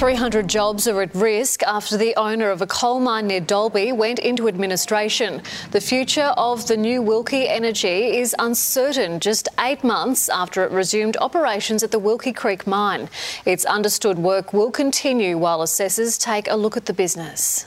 300 jobs are at risk after the owner of a coal mine near Dalby went into administration. The future of the new Wilkie Energy is uncertain just eight months after it resumed operations at the Wilkie Creek mine. Its understood work will continue while assessors take a look at the business.